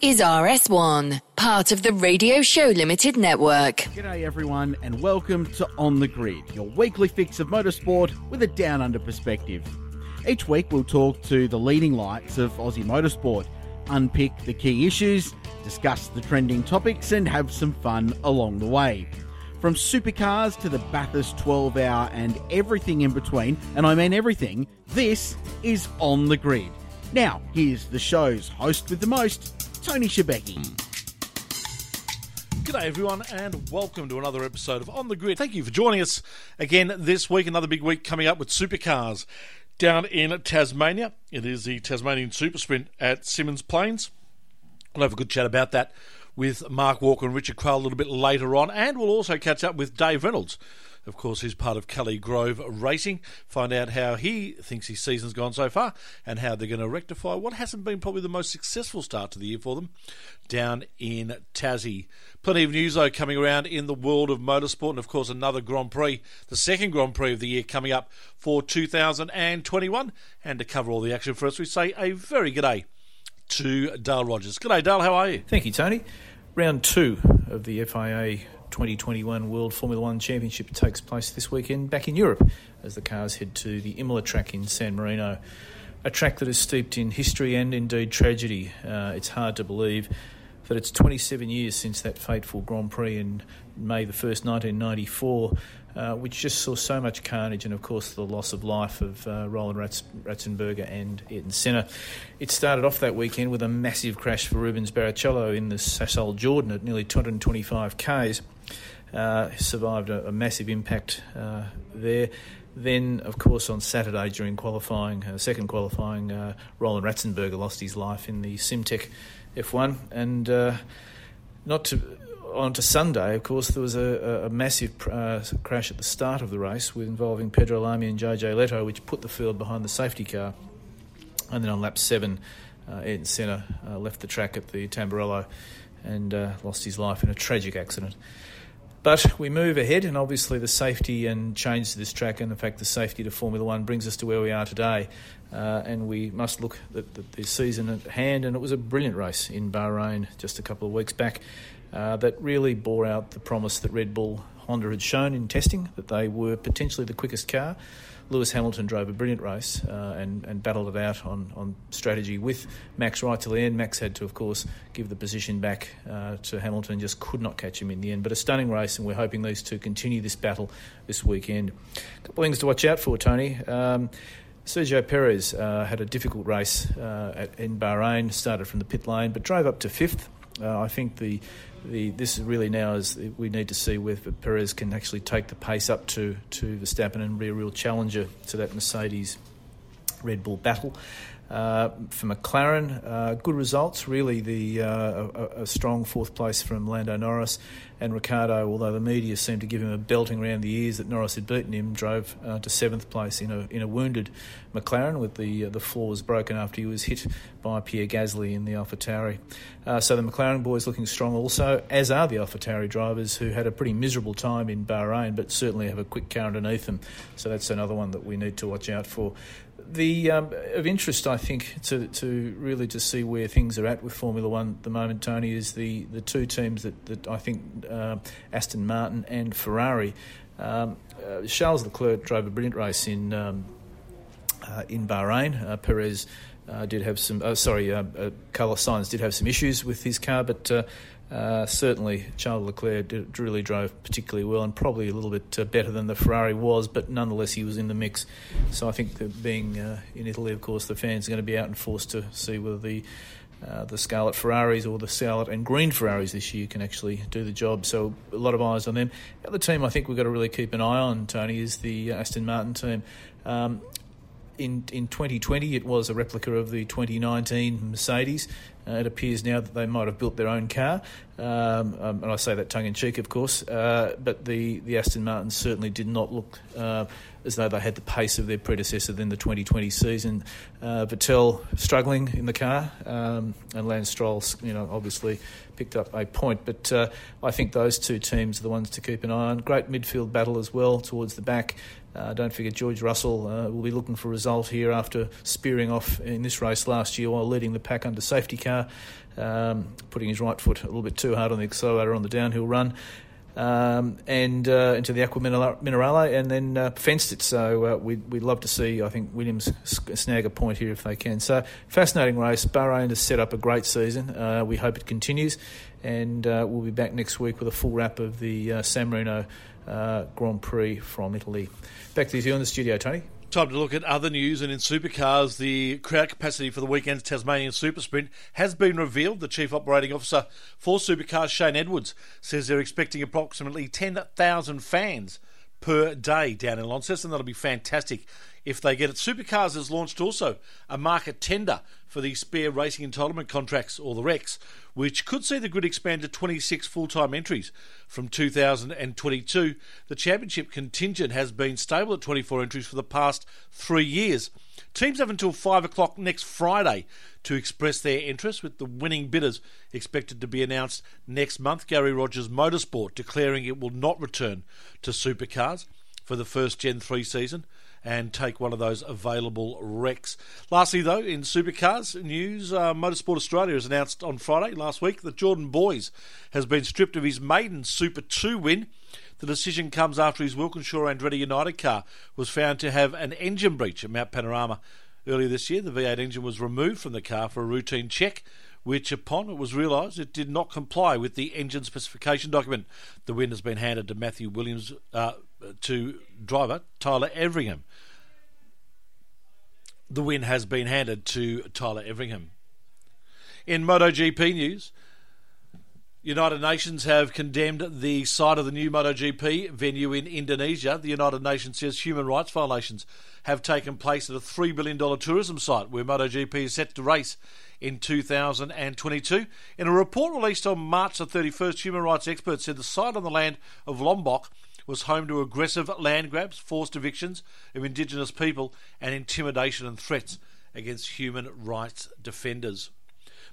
is RS1, part of the Radio Show Limited network. G'day everyone and welcome to On the Grid, your weekly fix of motorsport with a down under perspective. Each week we'll talk to the leading lights of Aussie motorsport, unpick the key issues, discuss the trending topics and have some fun along the way. From supercars to the Bathurst 12 hour and everything in between, and I mean everything, this is On the Grid. Now, here's the show's host with the most, Tony Schibeci. Hmm. G'day everyone and welcome to another episode of On the Grid. Thank you for joining us again this week. Another big week coming up with supercars down in Tasmania. It is the Tasmanian Super Sprint at Symmons Plains. We'll have a good chat about that with Mark Walker and Richard Craill a little bit later on, and we'll also catch up with Dave Reynolds. Of course, he's part of Kelly Grove Racing. Find out how he thinks his season's gone so far and how they're going to rectify what hasn't been probably the most successful start to the year for them down in Tassie. Plenty of news, though, coming around in the world of motorsport, and of course, another Grand Prix, the second Grand Prix of the year coming up for 2021. And to cover all the action for us, we say a very good day to Dale Rogers. Good day, Dale. How are you? Thank you, Tony. Round two of the FIA 2021 World Formula One Championship takes place this weekend back in Europe as the cars head to the Imola track in San Marino, a track that is steeped in history and indeed tragedy. Uh, it's hard to believe that it's 27 years since that fateful Grand Prix in May the 1st, 1994. Uh, which just saw so much carnage and, of course, the loss of life of uh, Roland Ratz- Ratzenberger and Ayrton Senna. It started off that weekend with a massive crash for Rubens Barrichello in the Sasol Jordan at nearly 225 k's. Uh, survived a, a, massive impact uh, there. Then, of course, on Saturday during qualifying, uh, second qualifying, uh, Roland Ratzenberger lost his life in the Simtek F1, and uh, not to on to Sunday, of course, there was a, a massive uh, crash at the start of the race with involving Pedro Lamy and JJ Lehto, which put the field behind the safety car. And then on lap seven, uh, Ayrton Senna left the track at the Tamburello and lost his life in a tragic accident. But we move ahead, and obviously the safety and change to this track, and in fact the safety to Formula One brings us to where we are today. Uh, and we must look at the season at hand, and it was a brilliant race in Bahrain just a couple of weeks back uh, that really bore out the promise that Red Bull Honda had shown in testing that they were potentially the quickest car. Lewis Hamilton drove a brilliant race uh, and, and battled it out on, on strategy with Max right till the end. Max had to, of course, give the position back uh, to Hamilton, just could not catch him in the end. But a stunning race, and we're hoping these two continue this battle this weekend. A couple of things to watch out for, Tony. Um, Sergio Perez uh, had a difficult race uh, at, in Bahrain, started from the pit lane, but drove up to fifth. Uh, I think the the, this is really now is we need to see whether Perez can actually take the pace up to to Verstappen and be a real challenger to that Mercedes Red Bull battle. Uh, for McLaren, uh, good results. Really, the uh, a, a, strong fourth place from Lando Norris and Ricciardo, Although the media seemed to give him a belting around the ears that Norris had beaten him, drove uh, to seventh place in a in a wounded McLaren with the uh, the floors broken after he was hit by Pierre Gasly in the AlphaTauri. Uh, so the McLaren boys looking strong also, as are the AlphaTauri drivers who had a pretty miserable time in Bahrain, but certainly have a quick car underneath them. So that's another one that we need to watch out for the um, of interest, I think, to to really to see where things are at with Formula One at the moment, Tony, is the, the two teams that, that I think uh, Aston Martin and Ferrari. Um, uh, Charles Leclerc drove a brilliant race in um, uh, in Bahrain. Uh, Perez uh, did have some. Oh, sorry, uh, Carlos Sainz did have some issues with his car, but uh, certainly, Charles Leclerc did, really drove particularly well and probably a little bit uh, better than the Ferrari was, but nonetheless, he was in the mix. So I think that being uh, in Italy, of course, the fans are going to be out and forced to see whether the uh, the Scarlet Ferraris or the Scarlet and Green Ferraris this year can actually do the job. So a lot of eyes on them. The other team I think we've got to really keep an eye on, Tony, is the Aston Martin team. Um, in in 2020, it was a replica of the 2019 Mercedes. Uh, it appears now that they might have built their own car, um, um, and I say that tongue in cheek, of course. Uh, but the, the Aston Martin certainly did not look uh, as though they had the pace of their predecessor than the 2020 season. Uh, Vettel struggling in the car, um, and Lance Stroll, you know, obviously picked up a point. But uh, I think those two teams are the ones to keep an eye on. Great midfield battle as well towards the back. Uh, don't forget George Russell uh, will be looking for a result here after spearing off in this race last year while leading the pack under safety car, um, putting his right foot a little bit too hard on the accelerator on the downhill run um, and uh, into the Acque Minerali, and then uh, fenced it. So uh, we'd, we'd love to see, I think, Williams snag a point here if they can. So fascinating race. Bahrain has set up a great season. Uh, we hope it continues, and uh, we'll be back next week with a full wrap of the uh, San Marino Grand Prix from Italy. Back to you in the studio, Tony. Time to look at other news, and in supercars, the crowd capacity for the weekend's Tasmanian Super Sprint has been revealed. The Chief Operating Officer for Supercars, Shane Edwards, says they're expecting approximately 10,000 fans per day down in Launceston. That'll be fantastic if they get it. Supercars has launched also a market tender for the spare racing entitlement contracts, or the RECs, which could see the grid expand to 26 full time entries from 2022. The championship contingent has been stable at 24 entries for the past three years. Teams have until 5 o'clock next Friday to express their interest, with the winning bidders expected to be announced next month. Gary Rogers Motorsport declaring it will not return to supercars for the first Gen 3 season and take one of those available wrecks. Lastly, though, in supercars news, uh, Motorsport Australia has announced on Friday last week that Jordan Boys has been stripped of his maiden Super 2 win. The decision comes after his Walkinshaw Andretti United car was found to have an engine breach at Mount Panorama. Earlier this year, the V8 engine was removed from the car for a routine check, which, upon it was realised, it did not comply with the engine specification document. The win has been handed to Matthew Williams, uh, to driver Tyler Everingham. The win has been handed to Tyler Everingham. In MotoGP news, United Nations have condemned the site of the new MotoGP venue in Indonesia. The United Nations says human rights violations have taken place at a $3 billion tourism site where MotoGP is set to race in 2022. In a report released on March the 31st, human rights experts said the site on the land of Lombok was home to aggressive land grabs, forced evictions of Indigenous people, and intimidation and threats against human rights defenders.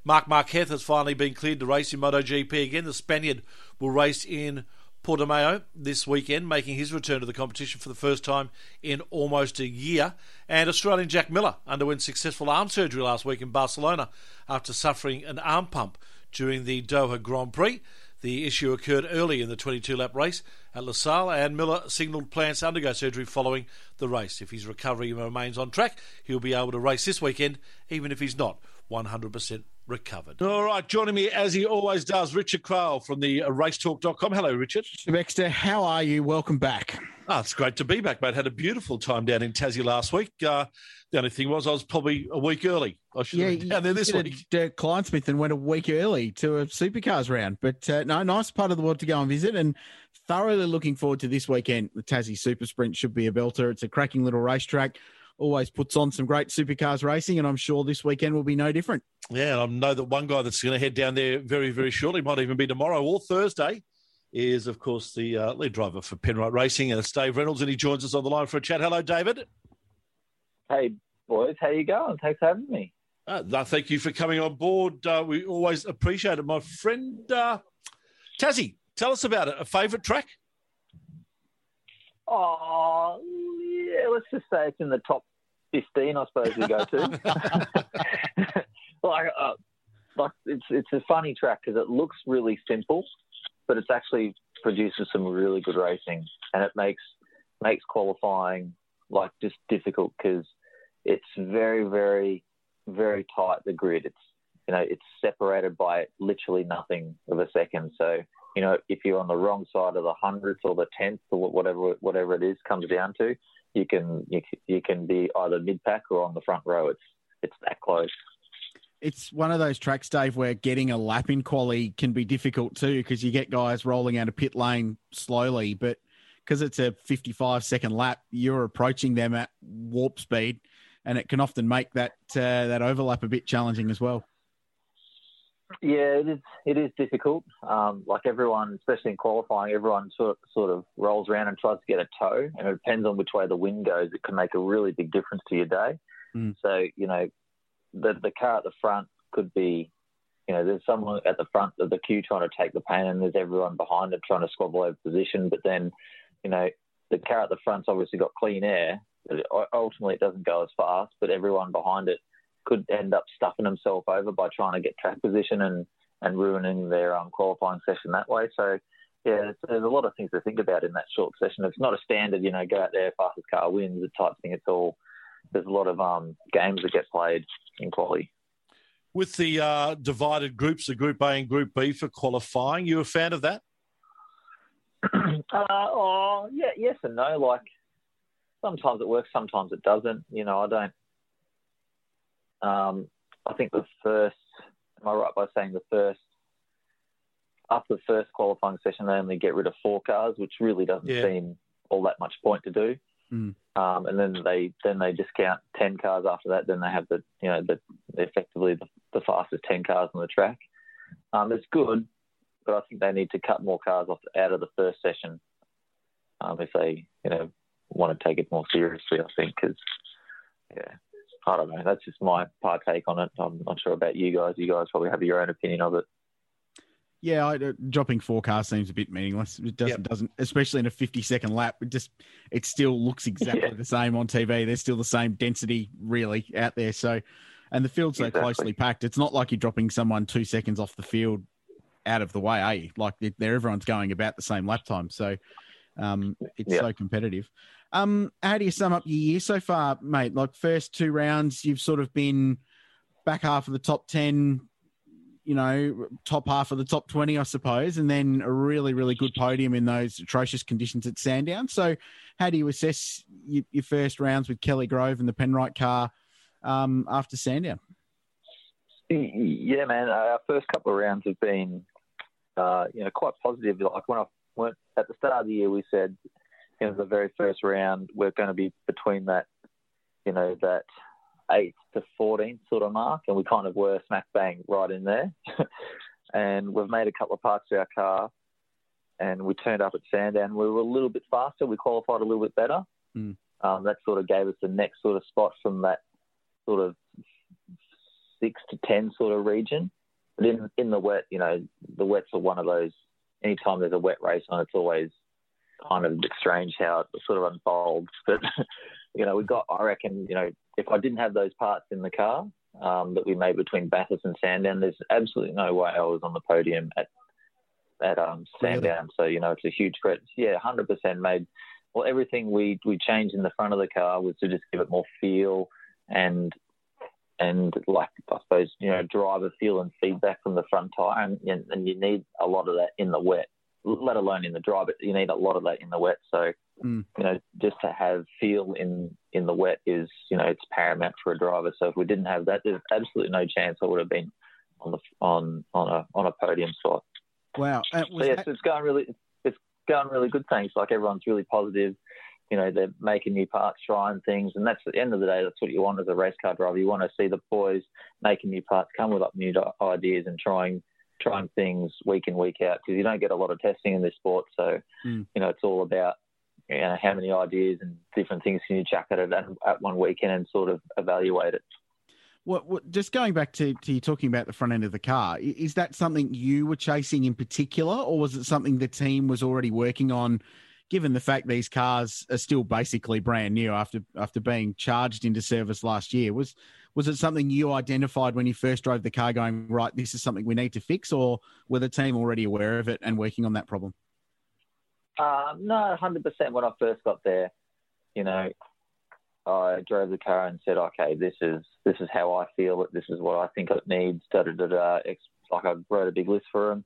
Marc Marquez has finally been cleared to race in MotoGP again. The Spaniard will race in Portimao this weekend, making his return to the competition for the first time in almost a year. And Australian Jack Miller underwent successful arm surgery last week in Barcelona after suffering an arm pump during the Doha Grand Prix. The issue occurred early in the 22 lap race at Losail, and Miller signalled plans to undergo surgery following the race. If his recovery remains on track, he'll be able to race this weekend, even if he's not 100% recovered. All right, joining me as he always does, Richard Craill from the uh, racetalk.com. Hello, Richard. Dexter, how are you? Welcome back. Oh, it's great to be back, mate. Had a beautiful time down in Tassie last week. Uh, the only thing was I was probably a week early. I should yeah, have been down there this week. Uh, Kleinsmith and went a week early to a supercars round. But uh, no, nice part of the world to go and visit and thoroughly looking forward to this weekend. The Tassie Super Sprint should be a belter. It's a cracking little racetrack. Always puts on some great supercars racing, and I'm sure this weekend will be no different. Yeah, I know that one guy that's going to head down there very, very shortly, might even be tomorrow or Thursday, is, of course, the uh, lead driver for Penrite Racing, and it's Dave Reynolds, and he joins us on the line for a chat. Hello, David. Hey, boys. How you going? Thanks for having me. Uh, thank you for coming on board. Uh, we always appreciate it. My friend uh, Tassie, tell us about it. A favourite track? Oh, yeah, let's just say it's in the top 15, I suppose we go to. like, uh, like it's, it's a funny track because it looks really simple, but it's actually produces some really good racing, and it makes makes qualifying like just difficult because it's very, very, very tight. The grid, it's you know, it's separated by literally nothing of a second. So you know, if you're on the wrong side of the hundredth or the tenth or whatever whatever it is comes down to, you can you, you can be either mid pack or on the front row. It's it's that close it's one of those tracks, Dave, where getting a lap in quali can be difficult too because you get guys rolling out of pit lane slowly, but because it's a 55 second lap, you're approaching them at warp speed, and it can often make that uh, that overlap a bit challenging as well. Yeah, it is. It is difficult. Um, like everyone, especially in qualifying, everyone sort sort of rolls around and tries to get a toe, and it depends on which way the wind goes. It can make a really big difference to your day. Mm. So you know, the the car at the front could be, you know, there's someone at the front of the queue trying to take the pain, and there's everyone behind it trying to squabble over position. But then, you know, the car at the front's obviously got clean air. But ultimately, it doesn't go as fast, but everyone behind it could end up stuffing himself over by trying to get track position and, and ruining their um, qualifying session that way. So, yeah, there's a lot of things to think about in that short session. It's not a standard, you know, go out there, fastest car wins, the type thing. It's all, there's a lot of um, games that get played in quality. With the uh, divided groups, the Group A and Group B for qualifying, you a fan of that? uh, oh, yeah, yes and no. Like, sometimes it works, sometimes it doesn't. You know, I don't um, I think the first, am I right by saying the first, after the first qualifying session, they only get rid of four cars, which really doesn't Yeah. seem all that much point to do. Mm. Um, and then they then they discount ten cars after that. Then they have the you know the effectively the, the fastest ten cars on the track. Um, it's good, but I think they need to cut more cars off out of the first session um, if they you know want to take it more seriously. I think because yeah, I don't know. That's just my partake on it. I'm not sure about you guys. You guys probably have your own opinion of it. Yeah, I, uh, dropping forecast seems a bit meaningless. It doesn't, Yep. doesn't, especially in a fifty-second lap. It just, it still looks exactly Yeah. the same on TV. There's still the same density, really, out there. So, and the field's so Exactly. closely packed. It's not like you're dropping someone two seconds off the field out of the way, are you? Like they- they're everyone's going about the same lap time. So, um, it's Yeah. so competitive. Um, how do you sum up your year so far, mate? Like first two rounds, you've sort of been back half of the top ten, you know, top half of the top 20, I suppose, and then a really, really good podium in those atrocious conditions at Sandown. So, how do you assess your, your first rounds with Kelly Grove and the Penrite car um, after Sandown? Yeah, man. Our first couple of rounds have been, uh, you know, quite positive. Like when I went at the start of the year, we said, know, the very first round we're going to be between that, you know, that eight to fourteen sort of mark, and we kind of were smack bang right in there. and we've made a couple of parts to our car, and we turned up at Sandown. We were a little bit faster. We qualified a little bit better. Mm. Um, that sort of gave us the next sort of spot from that sort of six to ten sort of region. But in in the wet, you know, the wets are one of those. Anytime there's a wet race on, it's always kind of strange how it sort of unfolds. But you know, we got. I reckon, you know, if I didn't have those parts in the car um, that we made between Bathurst and Sandown, there's absolutely no way I was on the podium at at um, Really? Sandown. So you know, it's a huge credit. Yeah, hundred percent made. Well, everything we we changed in the front of the car was to just give it more feel and and like I suppose you know driver feel and feedback from the front tire, and, and you need a lot of that in the wet, let alone in the dry. But you need a lot of that in the wet. So Mm. you know, just to have feel in in the wet is you know it's paramount for a driver. So if we didn't have that, there's absolutely no chance I would have been on the on on a on a podium spot. Wow. Uh, So yes, that- it's going really it's going really good. Thanks. Like everyone's really positive. You know, they're making new parts, trying things, and that's at the end of the day. That's what you want as a race car driver. You want to see the boys making new parts, come with up new ideas, and trying trying things week in week out because you don't get a lot of testing in this sport. So Mm. you know, it's all about you know how many ideas and different things can you chuck at it at, at one weekend and sort of evaluate it. What, what, just going back to, to you talking about the front end of the car, is that something you were chasing in particular, or was it something the team was already working on? Given the fact these cars are still basically brand new after after being charged into service last year, was was it something you identified when you first drove the car, going right, this is something we need to fix, or were the team already aware of it and working on that problem? Um, no, hundred percent. When I first got there, you know, I drove the car and said, "Okay, this is this is how I feel it. This is what I think it needs." Da da da da. Like I wrote a big list for them,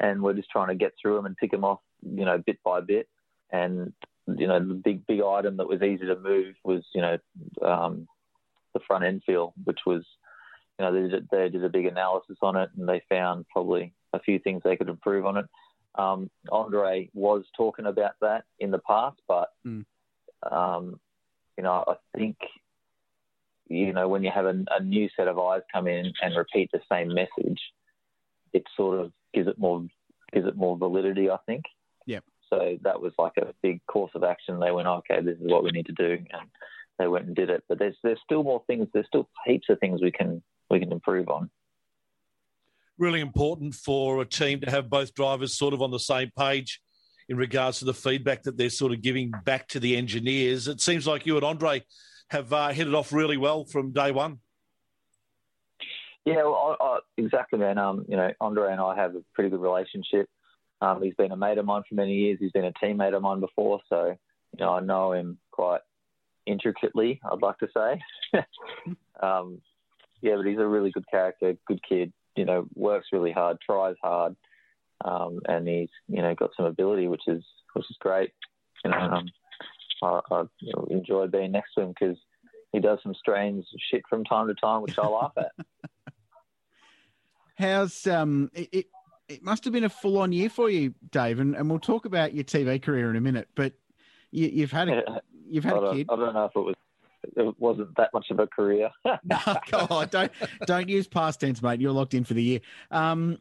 and we're just trying to get through them and pick them off, you know, bit by bit. And you know, the big big item that was easy to move was, you know, um, the front end feel, which was, you know, they did, they did a big analysis on it, and they found probably a few things they could improve on it. Um, Andre was talking about that in the past, but Mm. um, you know, I think you know when you have a, a new set of eyes come in and repeat the same message, it sort of gives it more gives it more validity. I think. Yep. So that was like a big course of action. They went, okay, this is what we need to do, and they went and did it. But there's there's still more things. There's still heaps of things we can we can improve on. Really important for a team to have both drivers sort of on the same page in regards to the feedback that they're sort of giving back to the engineers. It seems like you and Andre have uh, hit it off really well from day one. Yeah, well, I, I, exactly, man. Um, you know, Andre and I have a pretty good relationship. Um, he's been a mate of mine for many years. He's been a teammate of mine before, so you know I know him quite intricately. I'd like to say. um, yeah, but he's a really good character, good kid. You know, works really hard, tries hard, um, and he's you know got some ability, which is which is great. You know, um, I, I you know, enjoy being next to him because he does some strange shit from time to time, which I laugh at. How's um it, it, it must have been a full on year for you, Dave, and, and we'll talk about your TV career in a minute. But you, have had a you've had I a kid. I don't know if it was it wasn't that much of a career. no, God, don't don't use past tense, mate. You're locked in for the year. Um,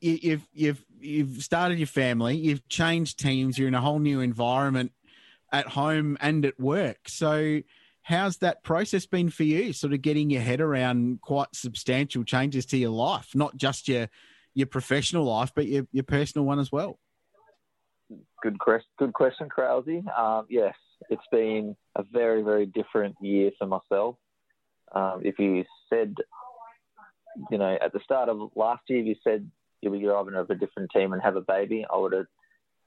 you, you've you've you've started your family. You've changed teams. You're in a whole new environment at home and at work. So how's that process been for you? Sort of getting your head around quite substantial changes to your life, not just your your professional life, but your your personal one as well. Good question, good question, Krause. Um, yes, it's been a very very different year for myself. Um, if you said, you know, at the start of last year, if you said you'll be driving of a different team and have a baby, I would have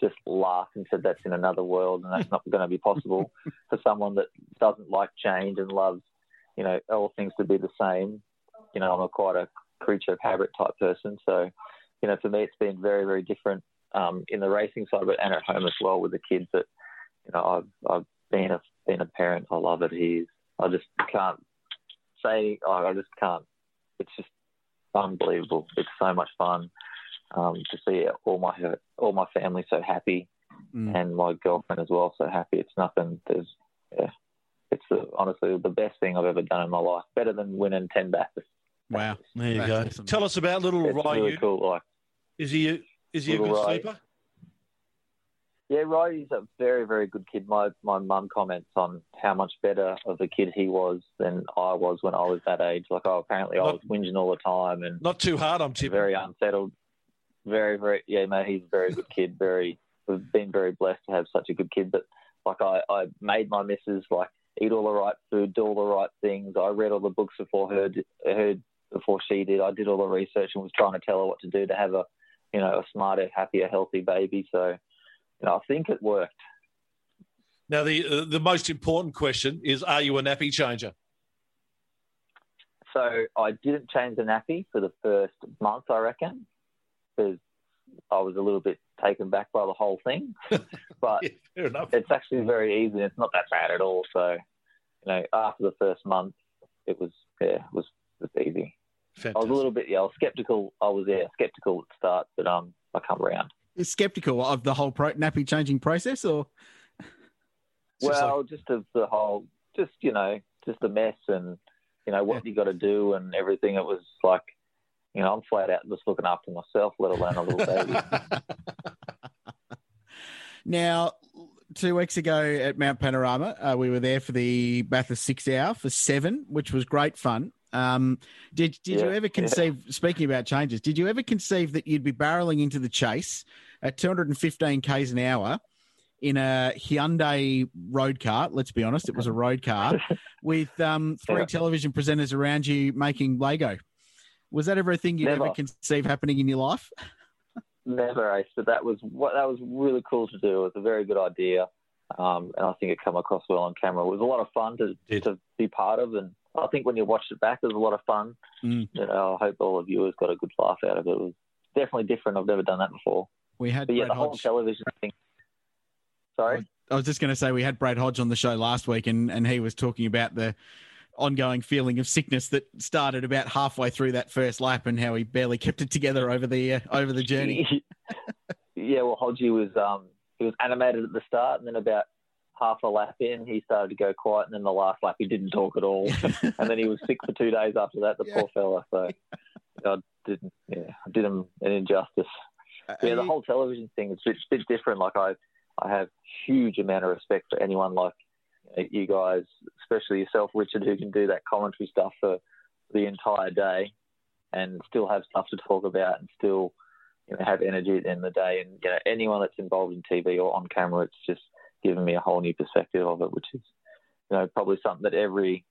just laughed and said that's in another world and that's not going to be possible for someone that doesn't like change and loves, you know, all things to be the same. You know, I'm a quite a creature of habit type person. So, you know, for me, it's been very, very different um, in the racing side, but and at home as well with the kids. That, you know, I've I've been a been a parent. I love it. He's I just can't say. Oh, I just can't. It's just unbelievable. It's so much fun um, to see all my all my family so happy, mm. and my girlfriend as well so happy. It's nothing. There's yeah, it's the, honestly the best thing I've ever done in my life. Better than winning ten Bathurst. Wow, there you go. Awesome. Tell us about little it's Ryu. Really cool. Like, is he is he a good Ryu. sleeper? Yeah, Ryu's a very, very good kid. My my mum comments on how much better of a kid he was than I was when I was that age. Like, oh, apparently not, I was whinging all the time and not too hard on Tim. Very unsettled very, very, yeah, mate, he's a very good kid. Very, we've been very blessed to have such a good kid. But like, I, I made my missus like eat all the right food, do all the right things. I read all the books before her, heard before she did. I did all the research and was trying to tell her what to do to have a, you know, a smarter, happier, healthy baby. So, know, I think it worked. Now, the uh, the most important question is: Are you a nappy changer? So I didn't change the nappy for the first month, I reckon because I was a little bit taken back by the whole thing. but yeah, it's actually very easy. It's not that bad at all. So, you know, after the first month, it was yeah, it was it was easy. Fantastic. I was a little bit yeah, I was skeptical. I was yeah, skeptical at the start, but um, I come around. You're skeptical of the whole pro- nappy changing process, or well, just of the whole, just you know, just the mess and you know what yeah. you got to do and everything. It was like you know, I'm flat out just looking after myself, let alone a little baby. now, two weeks ago at Mount Panorama, uh, we were there for the Bathurst Six Hour for seven, which was great fun. Um, did did yeah, you ever conceive? Yeah. Speaking about changes, did you ever conceive that you'd be barreling into the chase at 215 k's an hour in a Hyundai road car? Let's be honest, it was a road car with um, three yeah. television presenters around you making Lego was that ever a thing you ever conceive happening in your life? Never, Ace. But that was what that was really cool to do. It was a very good idea, um, and I think it came across well on camera. It was a lot of fun to to be part of, and I think when you watched it back, it was a lot of fun. Mm. You know, I hope all the viewers got a good laugh out of it. It was definitely different. I've never done that before. We had but yeah, the whole television thing. Sorry. I was just going to say we had Brad Hodge on the show last week, and, and he was talking about the ongoing feeling of sickness that started about halfway through that first lap and how he barely kept it together over the uh, over the journey. yeah, well, Hodgie was um, he was animated at the start, and then about half a lap in, he started to go quiet, and then the last lap he didn't talk at all, and then he was sick for two days after that. The yeah. poor fella. So I didn't. Yeah, I did him an injustice. Uh, yeah, the you- whole television thing is a bit, different. Like I, I have huge amount of respect for anyone like you guys, especially yourself, Richard, who can do that commentary stuff for the entire day and still have stuff to talk about and still you know, have energy at the end of the day. And you know, anyone that's involved in TV or on camera, it's just given me a whole new perspective of it, which is you know probably something that every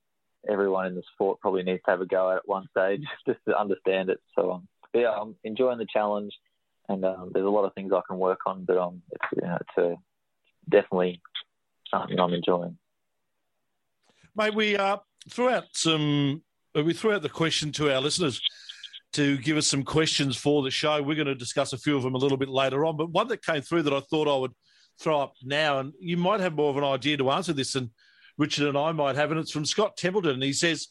everyone in the sport probably needs to have a go at at one stage just to understand it. So um, yeah, I'm enjoying the challenge, and um, there's a lot of things I can work on, but um, it's you know, it's uh, definitely something I'm enjoying. Mate, we uh, threw out some. uh, We threw out the question to our listeners to give us some questions for the show. We're going to discuss a few of them a little bit later on, but one that came through that I thought I would throw up now, and you might have more of an idea to answer this than Richard and I might have, and it's from Scott Templeton. And he says,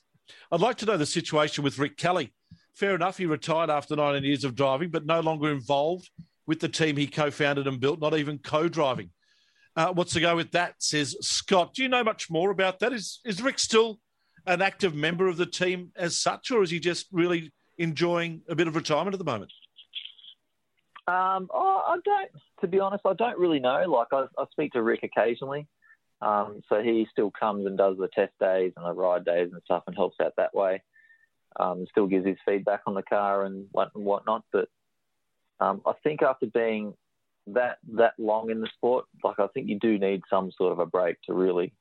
I'd like to know the situation with Rick Kelly. Fair enough, he retired after 19 years of driving, but no longer involved with the team he co founded and built, not even co driving. Uh, what's to go with that? Says Scott. Do you know much more about that? Is is Rick still an active member of the team as such, or is he just really enjoying a bit of retirement at the moment? Um, oh, I don't. To be honest, I don't really know. Like I, I speak to Rick occasionally, um, so he still comes and does the test days and the ride days and stuff, and helps out that way. Um, still gives his feedback on the car and what and whatnot. But um, I think after being that that long in the sport, like I think you do need some sort of a break to really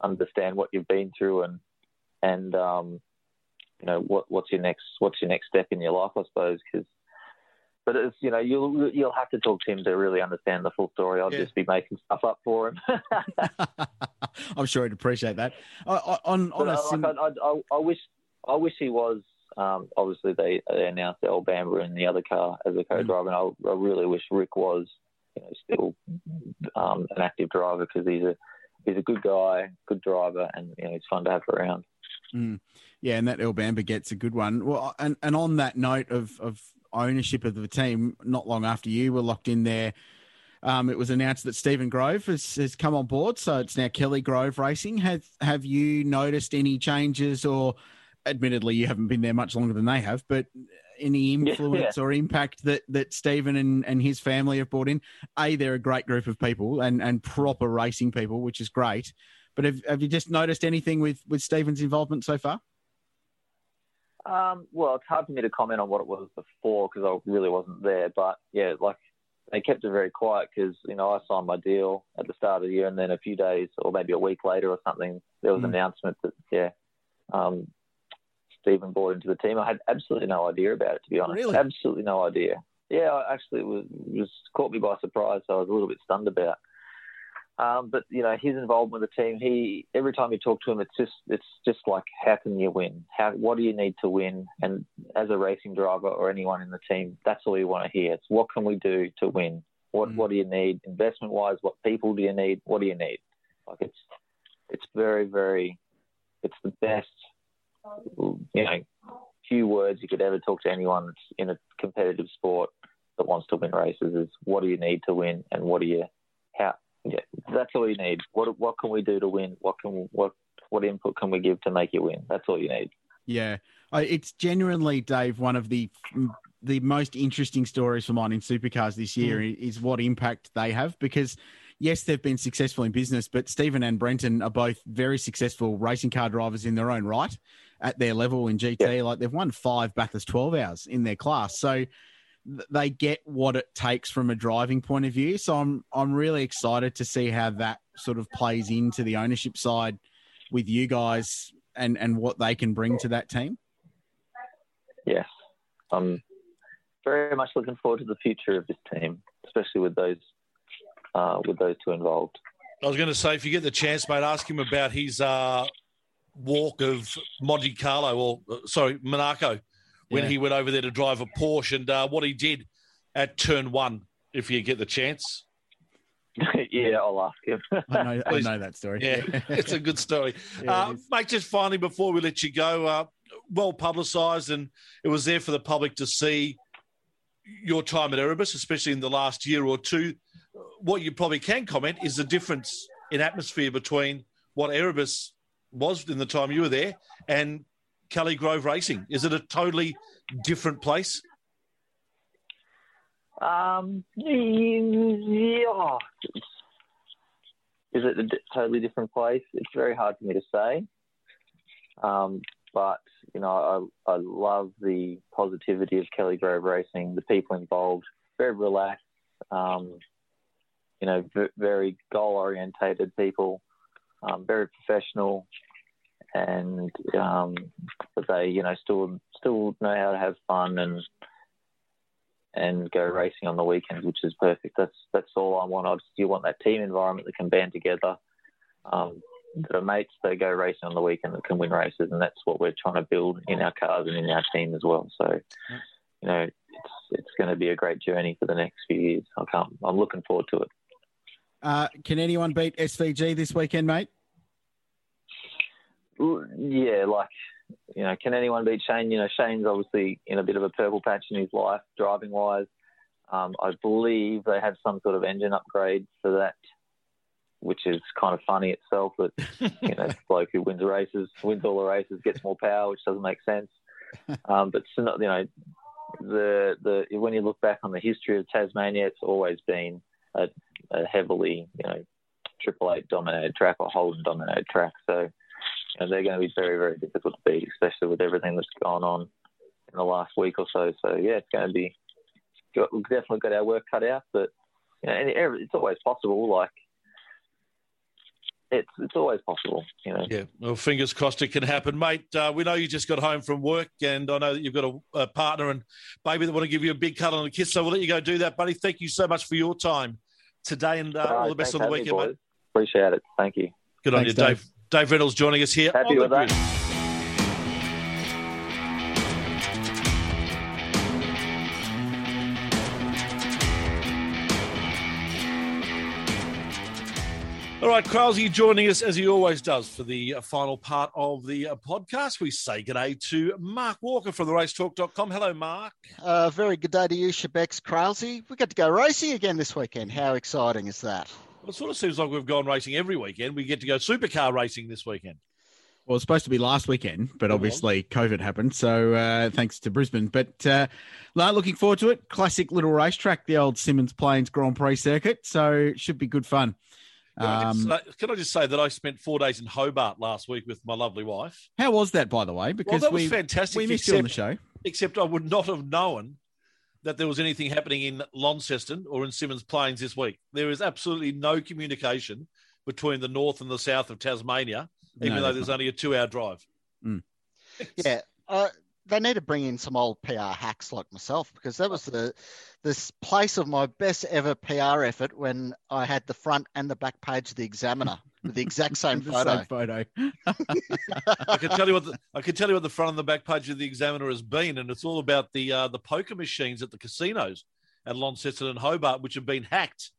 understand what you've been through and and um, you know what what's your next what's your next step in your life, I suppose. Because but it's you know you'll you'll have to talk to him to really understand the full story. I'll Yeah. just be making stuff up for him. I'm sure he'd appreciate that. I- I- on on But a uh, sim- like, I, I, wish I wish he was. Um, obviously, they, they announced El Bamba in the other car as a Mm. co-driver, and I, I really wish Rick was you know, still um, an active driver because he's a he's a good guy, good driver, and you know he's fun to have around. Mm. Yeah, and that El Bamba gets a good one. Well, and, and on that note of, of ownership of the team, not long after you were locked in there, um, it was announced that Stephen Grove has, has come on board. So it's now Kelly Grove Racing. Have have you noticed any changes, or admittedly you haven't been there much longer than they have, but any influence or impact that that Stephen and, and his family have brought in? A, they're a great group of people and, and proper racing people, which is great. But have, have you just noticed anything with, with Stephen's involvement so far? Um, well, it's hard for me to comment on what it was before because I really wasn't there. But yeah, like they kept it very quiet because you know I signed my deal at the start of the year, and then a few days or maybe a week later or something, there was an Mm. announcement that yeah, um, Stephen bought into the team. I had absolutely no idea about it to be honest. Really? Absolutely no idea. Yeah, I actually was, was caught me by surprise. So I was a little bit stunned about. Um, but you know his involvement with the team. He every time you talk to him, it's just it's just like how can you win? How what do you need to win? And as a racing driver or anyone in the team, that's all you want to hear. It's what can we do to win? What Mm. what do you need investment wise? What people do you need? What do you need? Like it's it's very very it's the best you know few words you could ever talk to anyone in a competitive sport that wants to win races is what do you need to win and what do you yeah that's all you need what what can we do to win what can what what input can we give to make you win that's all you need Yeah, it's genuinely, Dave, one of the mm, the most interesting stories for mine in supercars this year hmm. is what impact they have because. Yes, they've been successful in business, but Stephen and Brenton are both very successful racing car drivers in their own right at their level in GT. Yeah. Like they've won five Bathurst 12 hours in their class. So they get what it takes from a driving point of view. So I'm I'm really excited to see how that sort of plays into the ownership side with you guys and and what they can bring to that team. yes i'm very much looking forward to the future of this team especially with those uh, with those two involved I was going to say, if you get the chance, mate, ask him about his uh, walk of Monte Carlo, or uh, sorry, Monaco, when Yeah. he went over there to drive a Porsche, and uh, what he did at turn one. If you get the chance, yeah i'll ask him I know, I know that story. yeah, it's a good story. Yeah, uh, mate, just finally before we let you go, uh, well publicised, and it was there for the public to see your time at Erebus, especially in the last year or two. What you probably can comment is the difference in atmosphere between what Erebus was in the time you were there and Kelly Grove Racing. Is it a totally different place? Um, yeah. Is it a totally different place? It's very hard for me to say. Um, but you know, I, I love the positivity of Kelly Grove Racing, the people involved, very relaxed, um, you know, v- very goal orientated people, um, very professional, and um, but they, you know, still still know how to have fun and and go racing on the weekends, which is perfect. That's that's all I want. I just you want that team environment that can band together. Um, that are mates, they go racing on the weekend that can win races, and that's what we're trying to build in our cars and in our team as well. So, you know, it's it's going to be a great journey for the next few years. I can't. I'm looking forward to it. Uh, can anyone beat SVG this weekend, mate? Yeah, like you know, can anyone beat Shane? You know, Shane's obviously in a bit of a purple patch in his life, driving wise. Um, I believe they had some sort of engine upgrade for that, which is kind of funny itself. That you know, bloke who wins races, wins all the races, gets more power, which doesn't make sense. Um, but you know, the the when you look back on the history of Tasmania, it's always been a, a heavily you know Triple Eight dominated track or Holden dominated track. So and they're going to be very, very difficult to beat, especially with everything that's gone on in the last week or so. So yeah, it's going to be we've definitely got our work cut out, but you know, it's always possible. Like it's it's always possible, you know. Yeah, well, fingers crossed it can happen, mate. Uh, we know you just got home from work, and I know that you've got a, a, partner and baby that want to give you a big cut and a kiss. So we'll let you go do that, buddy. Thank you so much for your time today, and uh, all, all the best on the weekend, mate. Appreciate it. Thank you. Good Thanks, on you, Dave. Dave. Dave Reynolds joining us here. Happy with that. All right, Kralsey joining us as he always does for the uh, final part of the uh, podcast. We say good day to Mark Walker from the racetalk.com. Hello, Mark. Uh, very good day to you, Shebex Kralsey. We get to go racing again this weekend. How exciting is that? Well, it sort of seems like we've gone racing every weekend. We get to go supercar racing this weekend. Well, it's supposed to be last weekend, but obviously COVID happened. So uh, thanks to Brisbane. But uh, looking forward to it. Classic little racetrack, the old Symmons Plains Grand Prix circuit. So it should be good fun. Can, I just, um, can, I just say that I spent four days in Hobart last week with my lovely wife? How was that, by the way? Because well, that was we, fantastic. We missed except, you on the show. Except I would not have known that there was anything happening in Launceston or in Symmons Plains this week. There is absolutely no communication between the north and the south of Tasmania even no, though there's not. only a two-hour drive. Mm. Yeah, uh, they need to bring in some old PR hacks like myself because that was the this place of my best ever PR effort when I had the front and the back page of the Examiner with the exact same the photo. Same photo. I can tell you what the, I can tell you what the front and the back page of the Examiner has been, and it's all about the uh, the poker machines at the casinos at Launceston and Hobart, which have been hacked,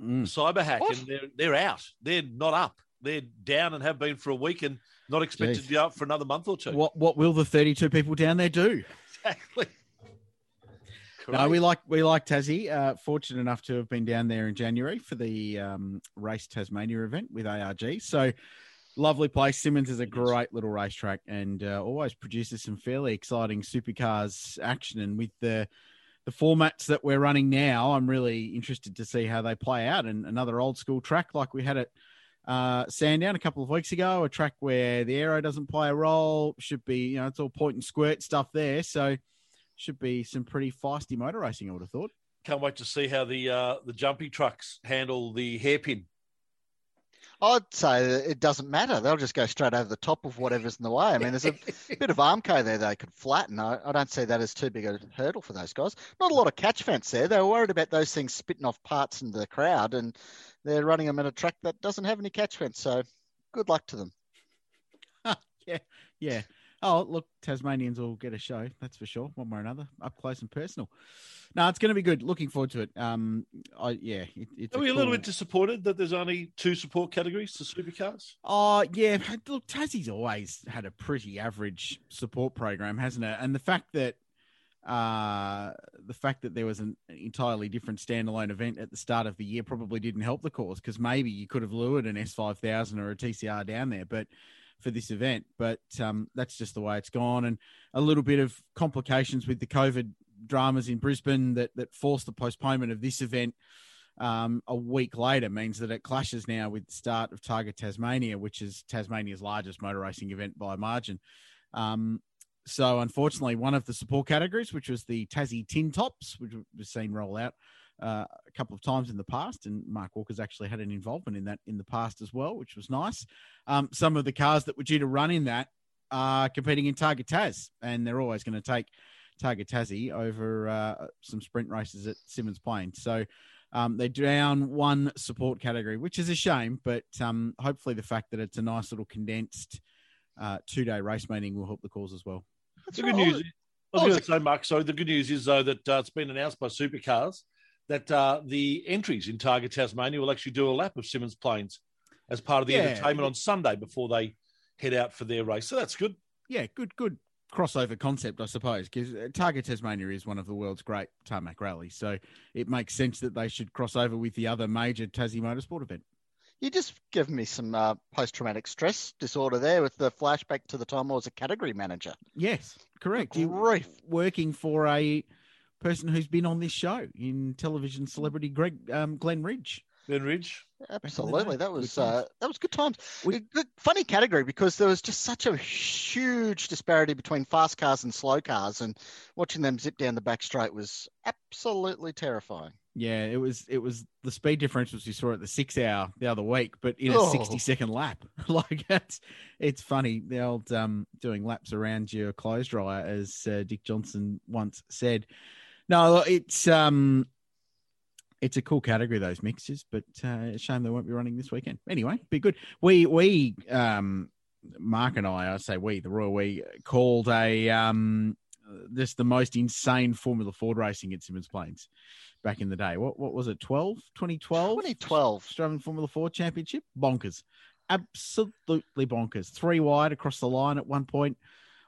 mm. cyber hack, what? and they're they're out. They're not up they're down and have been for a week and not expected Jeez. to be up for another month or two. What what will the thirty two people down there do? Exactly. No, we like we like Tassie. Uh, fortunate enough to have been down there in January for the um, Race Tasmania event with ARG. So lovely place. Symmons is a great little racetrack and uh, always produces some fairly exciting supercars action. And with the the formats that we're running now, I'm really interested to see how they play out. And another old school track like we had at uh, Sandown a couple of weeks ago, a track where the aero doesn't play a role. Should be, you know, it's all point and squirt stuff there. So should be some pretty feisty motor racing, I would have thought. Can't wait to see how the uh, the jumpy trucks handle the hairpin. I'd say it doesn't matter. They'll just go straight over the top of whatever's in the way. I mean, there's a bit of Armco there they could flatten. I, I, don't see that as too big a hurdle for those guys. Not a lot of catch fence there. They were worried about those things spitting off parts into the crowd, and they're running them in a track that doesn't have any catch fence. So good luck to them. yeah, yeah. Oh, look, Tasmanians will get a show, that's for sure, one way or another, up close and personal. No, it's going to be good. Looking forward to it. Um, I yeah, it, it's. Are a we cool... a little bit disappointed that there's only two support categories to supercars? Oh yeah, look, Tassie's always had a pretty average support program, hasn't it? And the fact that uh, the fact that there was an entirely different standalone event at the start of the year probably didn't help the cause because maybe you could have lured an S5000 or a TCR down there. But for this event. But um, that's just the way it's gone, and a little bit of complications with the COVID dramas in Brisbane that that forced the postponement of this event. Um, a week later means that it clashes now with the start of Targa Tasmania, which is Tasmania's largest motor racing event by margin. Um, so, unfortunately, one of the support categories, which was the Tassie Tin Tops, which we've seen roll out uh, a couple of times in the past, and Mark Walker's actually had an involvement in that in the past as well, which was nice. Um, some of the cars that were due to run in that are competing in Targa Tas, and they're always going to take Targa Tassie over uh, some sprint races at Symmons Plain. So, um, they're down one support category, which is a shame, but um, hopefully the fact that it's a nice little condensed uh, two day race meeting will help the cause as well. The good news. I was going to say, Mark. So the good news is though that uh, it's been announced by Supercars that uh, the entries in Targa Tasmania will actually do a lap of Symmons Plains as part of the yeah. entertainment on Sunday before they head out for their race. So that's good. Yeah, good, good crossover concept, I suppose, because uh, Targa Tasmania is one of the world's great tarmac rallies. So it makes sense that they should cross over with the other major Tassie motorsport event. You just give me some uh, post traumatic stress disorder there with the flashback to the time I was a category manager. Yes, correct. You working for a person who's been on this show in television celebrity Greg um, Glenn Ridge. Glenn Ridge. Absolutely, that was uh, that was good times. We, funny category because there was just such a huge disparity between fast cars and slow cars, and watching them zip down the back straight was absolutely terrifying. Yeah, it was it was the speed differentials you saw at the six hour the other week, but in a oh. sixty second lap. like it's it's funny the old um, doing laps around your clothes dryer, as uh, Dick Johnson once said. No, it's um it's a cool category those mixes, but uh, shame they won't be running this weekend. Anyway, be good. We we um, Mark and I, I say we, the Royal we called a um, this the most insane Formula Ford racing at Symmons Plains back in the day. What what was it? 12? 2012? 2012. Australian Formula Ford Championship. Bonkers. Absolutely bonkers. Three wide across the line at one point,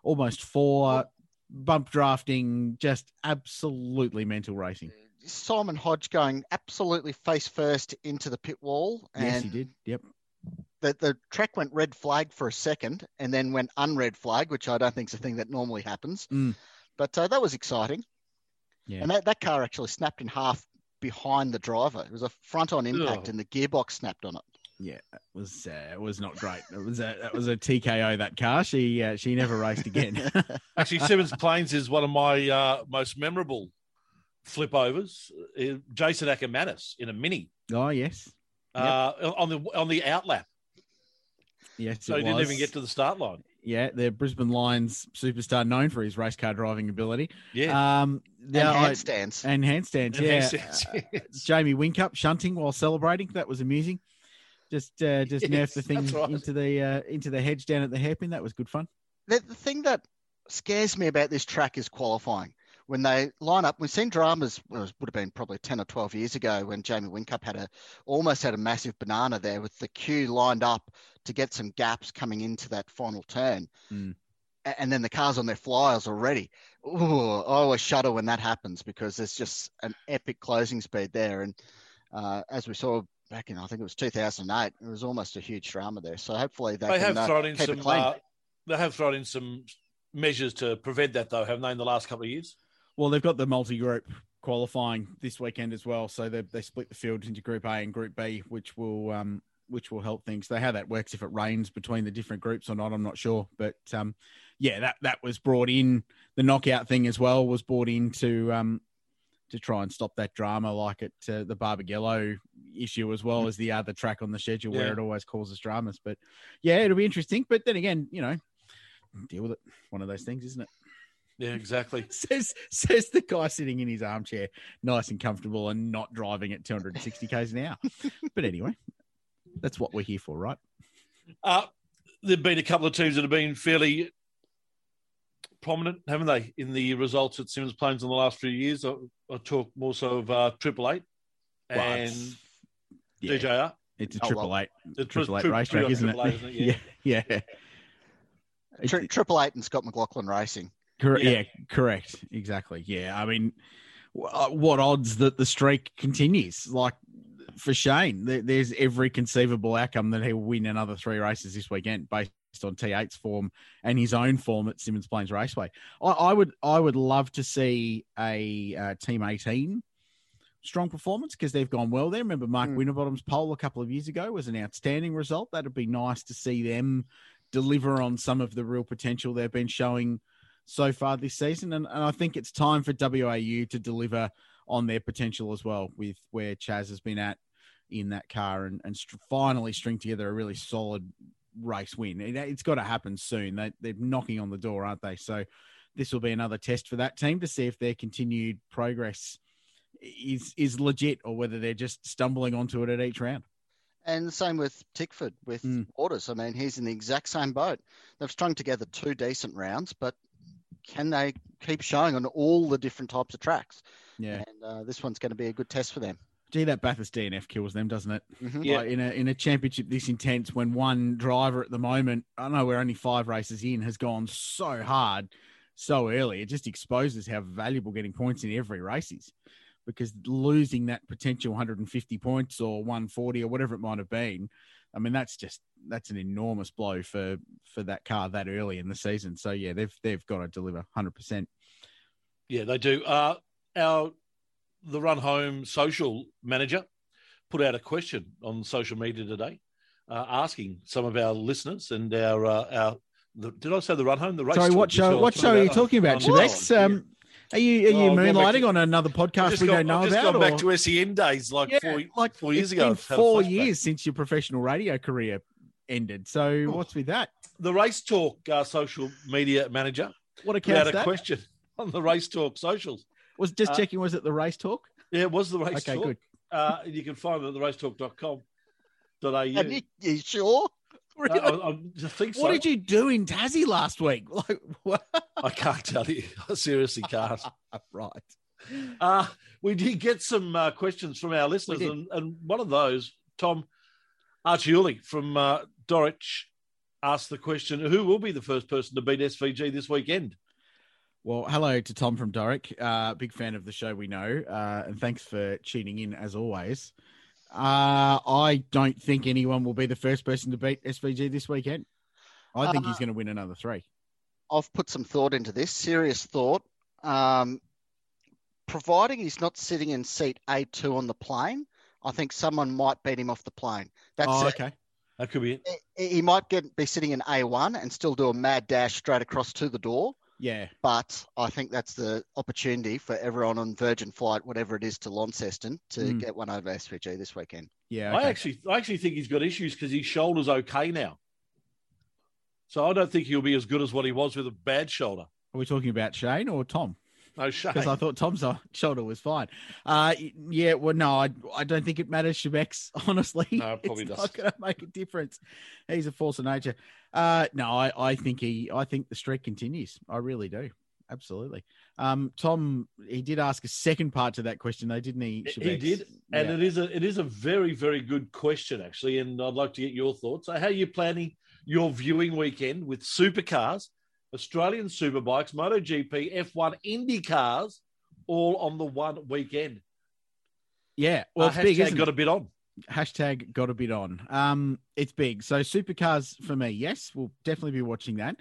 almost four. Bump drafting, just absolutely mental racing. Uh, Simon Hodge going absolutely face first into the pit wall. yes, he did. Yep. The, the track went red flag for a second and then went unred flag, which I don't think is a thing that normally happens. Mm. But uh, that was exciting. Yeah. And that, that car actually snapped in half behind the driver. It was a front on impact and the gearbox snapped on it. Yeah, it was uh, it was not great. It was a that was a TKO that car. She uh, she never raced again. Actually, Symmons Plains is one of my uh, most memorable flip overs. Uh, Jason Ackermanis in a mini. Oh yes, uh, yep. on the on the outlap. Yes, so he didn't even get to the start line. Yeah, the Brisbane Lions superstar, known for his race car driving ability. Yeah, um, and handstands and handstands. And yeah, handstands, uh, yes. Jamie Whincup shunting while celebrating. That was amusing. Just uh, just yes, nerfed the thing right. into the uh, into the hedge down at the hairpin. That was good fun. The, the thing that scares me about this track is qualifying when they line up, we've seen dramas. Well, it would have been probably ten or twelve years ago when Jamie Whincup had a almost had a massive banana there with the queue lined up to get some gaps coming into that final turn, mm. and then the cars on their flyers already. Ooh, I always shudder when that happens because there's just an epic closing speed there, and uh, as we saw back in I think it was 2008, it was almost a huge drama there. So hopefully they, they can, have uh, thrown in some. Uh, they have thrown in some measures to prevent that, though, haven't they, in the last couple of years? Well, they've got the multi-group qualifying this weekend as well, so they they split the field into Group A and Group B, which will um which will help things. So how that works if it rains between the different groups or not, I'm not sure, but um yeah, that that was brought in. The knockout thing as well was brought in to um to try and stop that drama, like at uh, the Barbagallo issue as well as the other track on the schedule yeah. where it always causes dramas. But yeah, it'll be interesting. But then again, you know, deal with it. One of those things, isn't it? Yeah, exactly. says says the guy sitting in his armchair, nice and comfortable, and not driving at 260 k's an hour. but anyway, that's what we're here for, right? Uh, there've been a couple of teams that have been fairly prominent, haven't they, in the results at Symmons Plains in the last few years? I, I talk more so of uh, Triple Eight and yeah. DJR. It's a oh, Triple Eight, Triple Eight racetrack, isn't, isn't, it? Yeah, yeah. yeah. Triple Eight and Scott McLaughlin Racing. Correct. Yeah. yeah. correct. Exactly. Yeah. I mean, uh, what odds that the streak continues? Like for Shane, there's every conceivable outcome that he'll win another three races this weekend based on T8's form and his own form at Symmons Plains Raceway. I, I would I would love to see a uh, Team 18 strong performance because they've gone well there. Remember Mark Mm. Winterbottom's pole a couple of years ago was an outstanding result. That'd be nice to see them deliver on some of the real potential they've been showing so far this season. And, and I think it's time for WAU to deliver on their potential as well with where Chaz has been at in that car and, and st- finally string together a really solid race win. It, it's got to happen soon. They, they're knocking on the door, aren't they? So this will be another test for that team to see if their continued progress is is legit or whether they're just stumbling onto it at each round. And the same with Tickford with Mm. Waters. I mean, he's in the exact same boat. They've strung together two decent rounds, but can they keep showing on all the different types of tracks? Yeah. And uh, this one's going to be a good test for them. Gee, that Bathurst DNF kills them, doesn't it? Mhm. Yeah. Like in a in a championship this intense, when one driver at the moment, I know we're only five races in, has gone so hard so early, it just exposes how valuable getting points in every race is. Because losing that potential 150 points or 140 or whatever it might have been, I mean that's just that's an enormous blow for for that car that early in the season. So yeah, they've they've got to deliver 100. percent Yeah, they do. Uh, our the Run Home social manager put out a question on social media today, uh, asking some of our listeners and our uh, our. The, did I say the Run Home? The race. Sorry, what show? What show are you talking about, on- on- Um, are you are you Oh, I've gone back moonlighting on another podcast we gone- don't know I've just about? gone back or- to SEN days like yeah, four, like four years it's ago. been I've had a four years since your professional radio career ended. So what's with that? The Race Talk uh, social media manager What put out account's a that? question on the Race Talk socials. Was just Uh, checking. Was it the race talk? Yeah, it was the Race Okay, Talk. Okay, good. Uh, you can find it at theracetalk.com.au. And you, you sure? Really? Uh, I, I think so. what did you do in Tassie last week? Like what? I can't tell you. I seriously can't. right. Uh, we did get some uh, questions from our listeners, and, and one of those, Tom Archiuli from uh, Doric, asked the question Who will be the first person to beat SVG this weekend? Well, hello to Tom from Doric. Uh, big fan of the show, we know, uh, and thanks for tuning in as always. Uh, I don't think anyone will be the first person to beat SVG this weekend. I think Uh, he's going to win another three. I've put some thought into this, serious thought. Um, providing he's not sitting in seat A2 on the plane, I think someone might beat him off the plane. That's Oh, it. okay. That could be it. He- He might get be sitting in A1 and still do a mad dash straight across to the door. Yeah. But I think that's the opportunity for everyone on Virgin Flight, whatever it is, to Launceston to Mm. get one over SVG this weekend. Yeah. I actually, I actually think he's got issues because his shoulder's okay now. So I don't think he'll be as good as what he was with a bad shoulder. Are we talking about Shane or Tom? No shame. Because I thought Tom's uh, shoulder was fine. Uh, yeah, well, no, I, I don't think it matters, Shebex, honestly. No, it probably it's doesn't. going to make a difference. He's a force of nature. Uh, no, I, I think he, I think the streak continues. I really do. Absolutely. Um, Tom, he did ask a second part to that question, though, didn't he? He did, and Yeah. it is a it is a very very good question actually, and I'd like to get your thoughts. So, how are you planning your viewing weekend with supercars, Australian superbikes, MotoGP, F1, Indy cars, all on the one weekend? yeah. Well, Uh, it's big, hashtag got it? a bit on. hashtag got a bit on. Um, it's big. So supercars for me, yes, we'll definitely be watching that.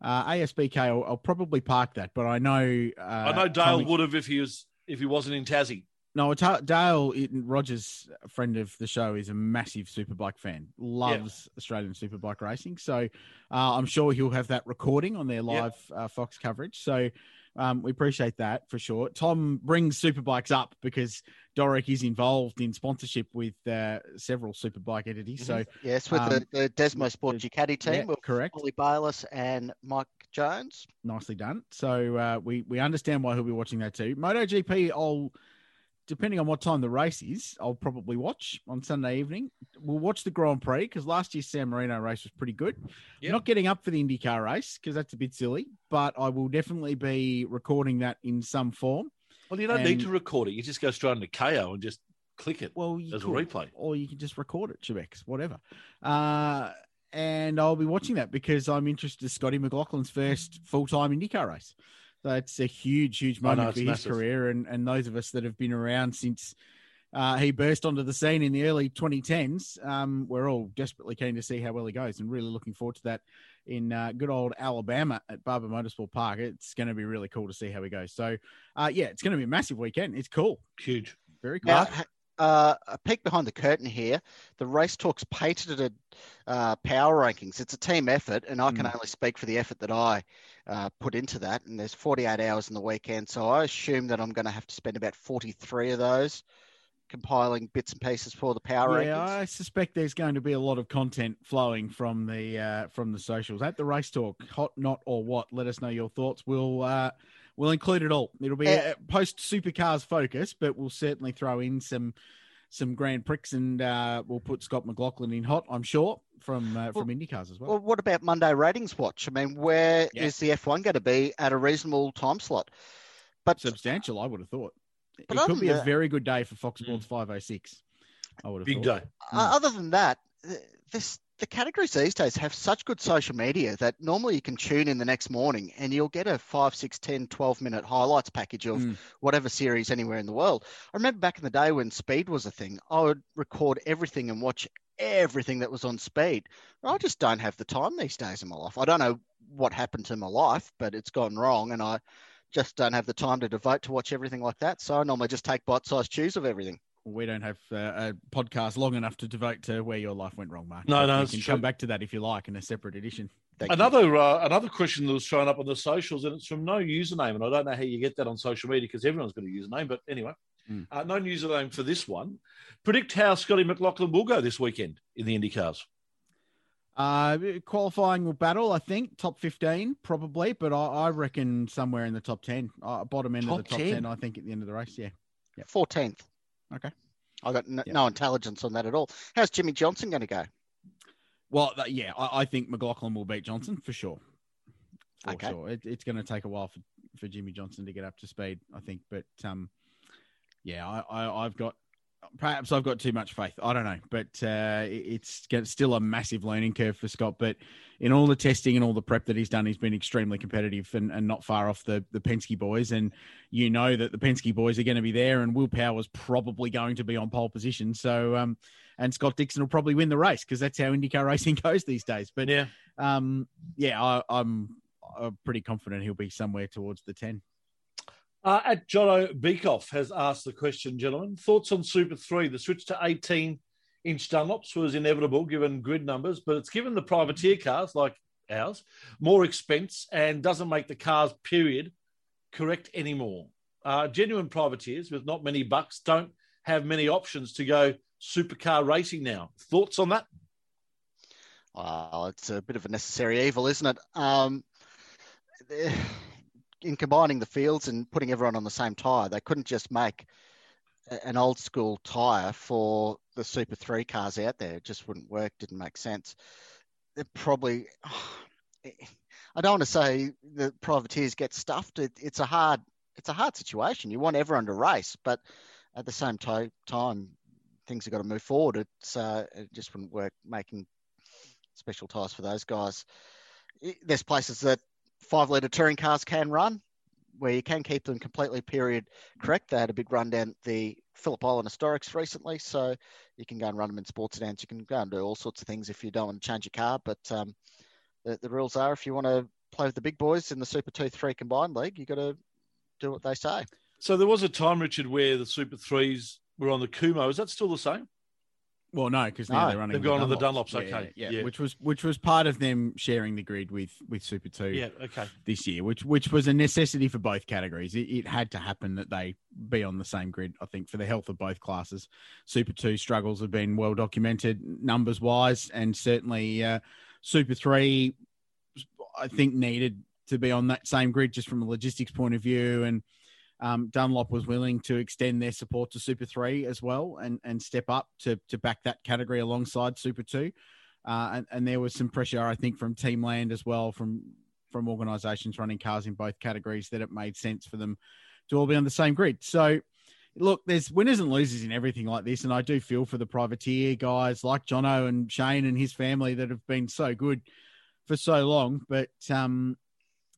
Uh, ASBK, I'll, I'll probably park that, but I know. Uh, I know Dale Tommy- would have if he was if he wasn't in Tassie. No, it's, Dale it- Rogers, friend of the show, is a massive superbike fan. Loves Australian superbike racing. So uh, I'm sure he'll have that recording on their live uh, Fox coverage. So um, we appreciate that for sure. Tom brings superbikes up because Doric is involved in sponsorship with uh, several superbike entities. So Yes, with Um, the, the Desmo Sport the- Ducati team yeah, with correct. Ollie Bayliss and Mike Jones. nicely done. So uh, we we understand why he'll be watching that too. MotoGP, I'll depending on what time the race is, I'll probably watch on Sunday evening. We'll watch the Grand Prix because last year's San Marino race was pretty good. Yep. Not getting up for the IndyCar race because that's a bit silly, but I will definitely be recording that in some form. Well, you don't need to record it. You just go straight into Kayo and just click it Well, you as a could. replay. or you can just record it, Chebex, whatever. Uh, and I'll be watching that because I'm interested in Scotty McLaughlin's first full time IndyCar race. That's a huge, huge I know, moment for his massive. career, and and those of us that have been around since uh, he burst onto the scene in the early 2010s. Um, we're all desperately keen to see how well he goes, and really looking forward to that in uh, good old Alabama at Barber Motorsport Park. It's going to be really cool to see how he goes. So, uh, yeah, it's going to be a massive weekend. It's cool, Huge. very cool. Now, uh, a peek behind the curtain here. The Race Talks patented uh, power rankings. It's a team effort, and I can Mm. only speak for the effort that I uh, put into that. And there's 48 hours in the weekend, so I assume that I'm going to have to spend about 43 of those compiling bits and pieces for the power yeah, rankings. I suspect there's going to be a lot of content flowing from the uh, from the socials at the race talk. Hot, not, or what? Let us know your thoughts. We'll uh, we'll include it all. It'll be a post supercars focus, but we'll certainly throw in some some Grand Prix, and uh, we'll put Scott McLaughlin in hot. I'm sure from uh, from IndyCars as well. Well, what about Monday ratings watch? I mean, where is Yeah. the F1 going to be at a reasonable time slot? But Substantial, I would have thought. But it could be than a very good day for Fox Sports 506. I would have Big thought. day. Uh, other than that, this the categories these days have such good social media that normally you can tune in the next morning and you'll get a 5, 6, 10, 12 minute highlights package of Mm. whatever series anywhere in the world. I remember back in the day when speed was a thing, I would record everything and watch everything that was on speed. I just don't have the time these days in my life. I don't know what happened to my life, but it's gone wrong and I just don't have the time to devote to watch everything like that. So I normally just take bite-sized chews of everything. We don't have uh, a podcast long enough to devote to where your life went wrong, Mark. No, But no, we it's can true. come back to that if you like in a separate edition. Thank. Another uh, another question that was thrown up on the socials, and it's from no username, and I don't know how you get that on social media because everyone's got a username. But anyway, Mm. uh, no username for this one. Predict how Scotty McLaughlin will go this weekend in the IndyCars. Uh, qualifying will battle, I think, top 15 probably, but I, I reckon somewhere in the top 10, uh, bottom end of the top 10? 10, I think, at the end of the race. Yeah. Yep. 14th. Okay. I got n- Yep. no intelligence on that at all. How's Jimmie Johnson going to go? Well, th- yeah, I, I think McLaughlin will beat Johnson for sure. For Okay. sure. It, it's going to take a while for, for Jimmie Johnson to get up to speed, I think. But um, yeah, I, I, I've got perhaps I've got too much faith. I don't know, but uh, it's still a massive learning curve for Scott. But in all the testing and all the prep that he's done, he's been extremely competitive and, and not far off the the Penske boys. And you know that the Penske boys are going to be there, and Will Power is probably going to be on pole position. So um, and Scott Dixon will probably win the race because that's how IndyCar racing goes these days. But Yeah, um, yeah, I, I'm, I'm pretty confident he'll be somewhere towards the ten. Uh, at Jono Beekoff has asked the question, gentlemen. Thoughts on Super 3? The switch to 18 inch Dunlops was inevitable given grid numbers, but it's given the privateer cars like ours more expense and doesn't make the cars, period, correct anymore. Uh, genuine privateers with not many bucks don't have many options to go supercar racing now. Thoughts on that? Well, it's a bit of a necessary evil, isn't it? Um, in combining the fields and putting everyone on the same tyre, they couldn't just make an old school tyre for the Super 3 cars out there. It just wouldn't work, didn't make sense. It probably, I don't want to say the privateers get stuffed. It, it's a hard, it's a hard situation. You want everyone to race, but at the same ti- time, things have got to move forward. It's, uh, it just wouldn't work making special tyres for those guys. There's places that five litre touring cars can run where you can keep them completely period correct. They had a big run down the Phillip Island Historics recently, so you can go and run them in sports sedans. You can go and do all sorts of things if you don't want to change your car. But um, the, the rules are if you want to play with the big boys in the Super 2 3 combined league, you got to do what they say. So there was a time, Richard, where the Super 3s were on the Kumho. Is that still the same? Well, no, because now No, they're running. they've the gone to the Dunlops. Dunlops, Yeah, okay, yeah, yeah. which was which was part of them sharing the grid with with Super Two. Yeah, okay. this year, which which was a necessity for both categories. It, it had to happen that they be on the same grid. I think for the health of both classes, Super Two struggles have been well documented numbers wise, and certainly uh, Super Three, I think needed to be on that same grid just from a logistics point of view. And um, Dunlop was willing to extend their support to Super Three as well, and and step up to to back that category alongside Super Two. Uh, and, and there was some pressure, I think, from Team Land as well, from from organisations running cars in both categories, that it made sense for them to all be on the same grid. So, look, there's winners and losers in everything like this, and I do feel for the privateer guys like Jono and Shane and his family that have been so good for so long. But um,